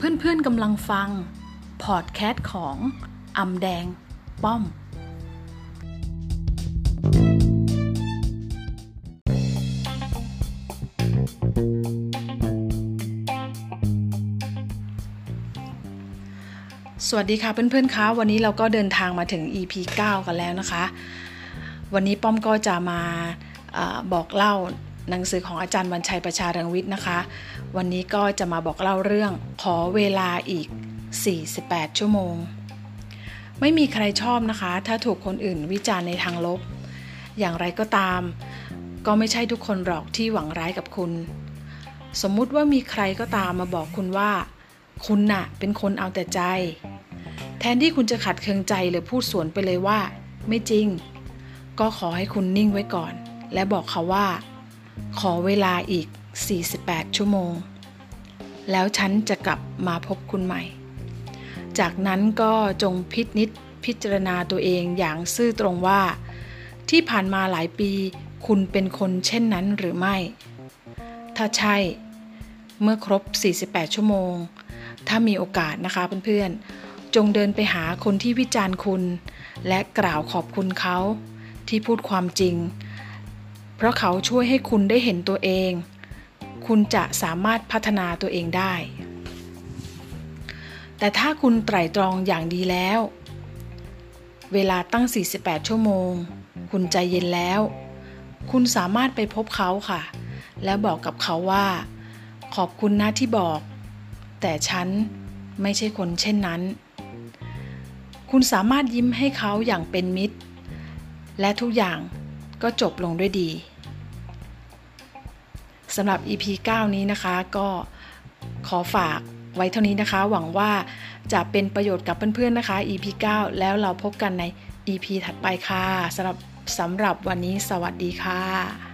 เพื่อนๆกำลังฟัง พอดแคสต์ของอำแดง ป้อม สวัสดีค่ะเพื่อนๆคะวันนี้เราก็เดินทางมาถึง EP 9 กันแล้วนะคะ วันนี้ป้อมก็จะมาอาบอกเล่า หนังสือของอาจารย์วันชัยประชารังวิทย์นะคะ วันนี้ก็จะมาบอกเล่าเรื่อง ขอเวลาอีก 48 ชั่วโมง ไม่มีใครชอบนะคะ ถ้าถูกคนอื่นวิจารณ์ในทางลบ อย่างไรก็ตาม ก็ไม่ใช่ทุกคนหรอกที่หวังร้ายกับคุณ สมมุติว่ามีใครก็ตามมาบอกคุณว่า คุณน่ะ เป็นคนเอาแต่ใจ แทนที่คุณจะขัดเคืองใจหรือพูดสวนไปเลยว่า ไม่จริง ก็ขอให้คุณนิ่งไว้ก่อน และบอกเขาว่า ขอเวลาอีก 48 ชั่วโมง แล้วฉันจะกลับมาพบคุณใหม่ จากนั้นก็จงพินิษพิจารณาตัวเองอย่างซื่อตรงว่า ที่ผ่านมาหลายปีคุณเป็นคนเช่นนั้นหรือไม่ ถ้าใช่ เมื่อครบ 48 ชั่วโมง ถ้ามีโอกาสนะคะเพื่อนๆ จงเดินไปหาคนที่วิจารณ์คุณ และกล่าวขอบคุณเขาที่พูดความจริง เพราะเขาช่วยให้คุณได้เห็นตัวเอง คุณจะสามารถพัฒนาตัวเองได้ แต่ถ้าคุณไตร่ตรองอย่างดีแล้ว เวลาตั้ง 48 ชั่วโมง คุณใจเย็นแล้ว คุณสามารถไปพบเขาค่ะ แล้วบอกกับเขาว่า ขอบคุณนะที่บอก แต่ฉันไม่ใช่คนเช่นนั้น คุณสามารถยิ้มให้เขาอย่างเป็นมิตร และทุกอย่าง ก็จบลงด้วยดีสำหรับ EP 9 นี้นะคะ ก็ขอฝากไว้เท่านี้นะคะ หวังว่าจะเป็นประโยชน์กับเพื่อนๆนะคะ EP 9 แล้วเราพบกันใน EP ถัดไปค่ะสำหรับสำหรับวันนี้สวัสดีค่ะ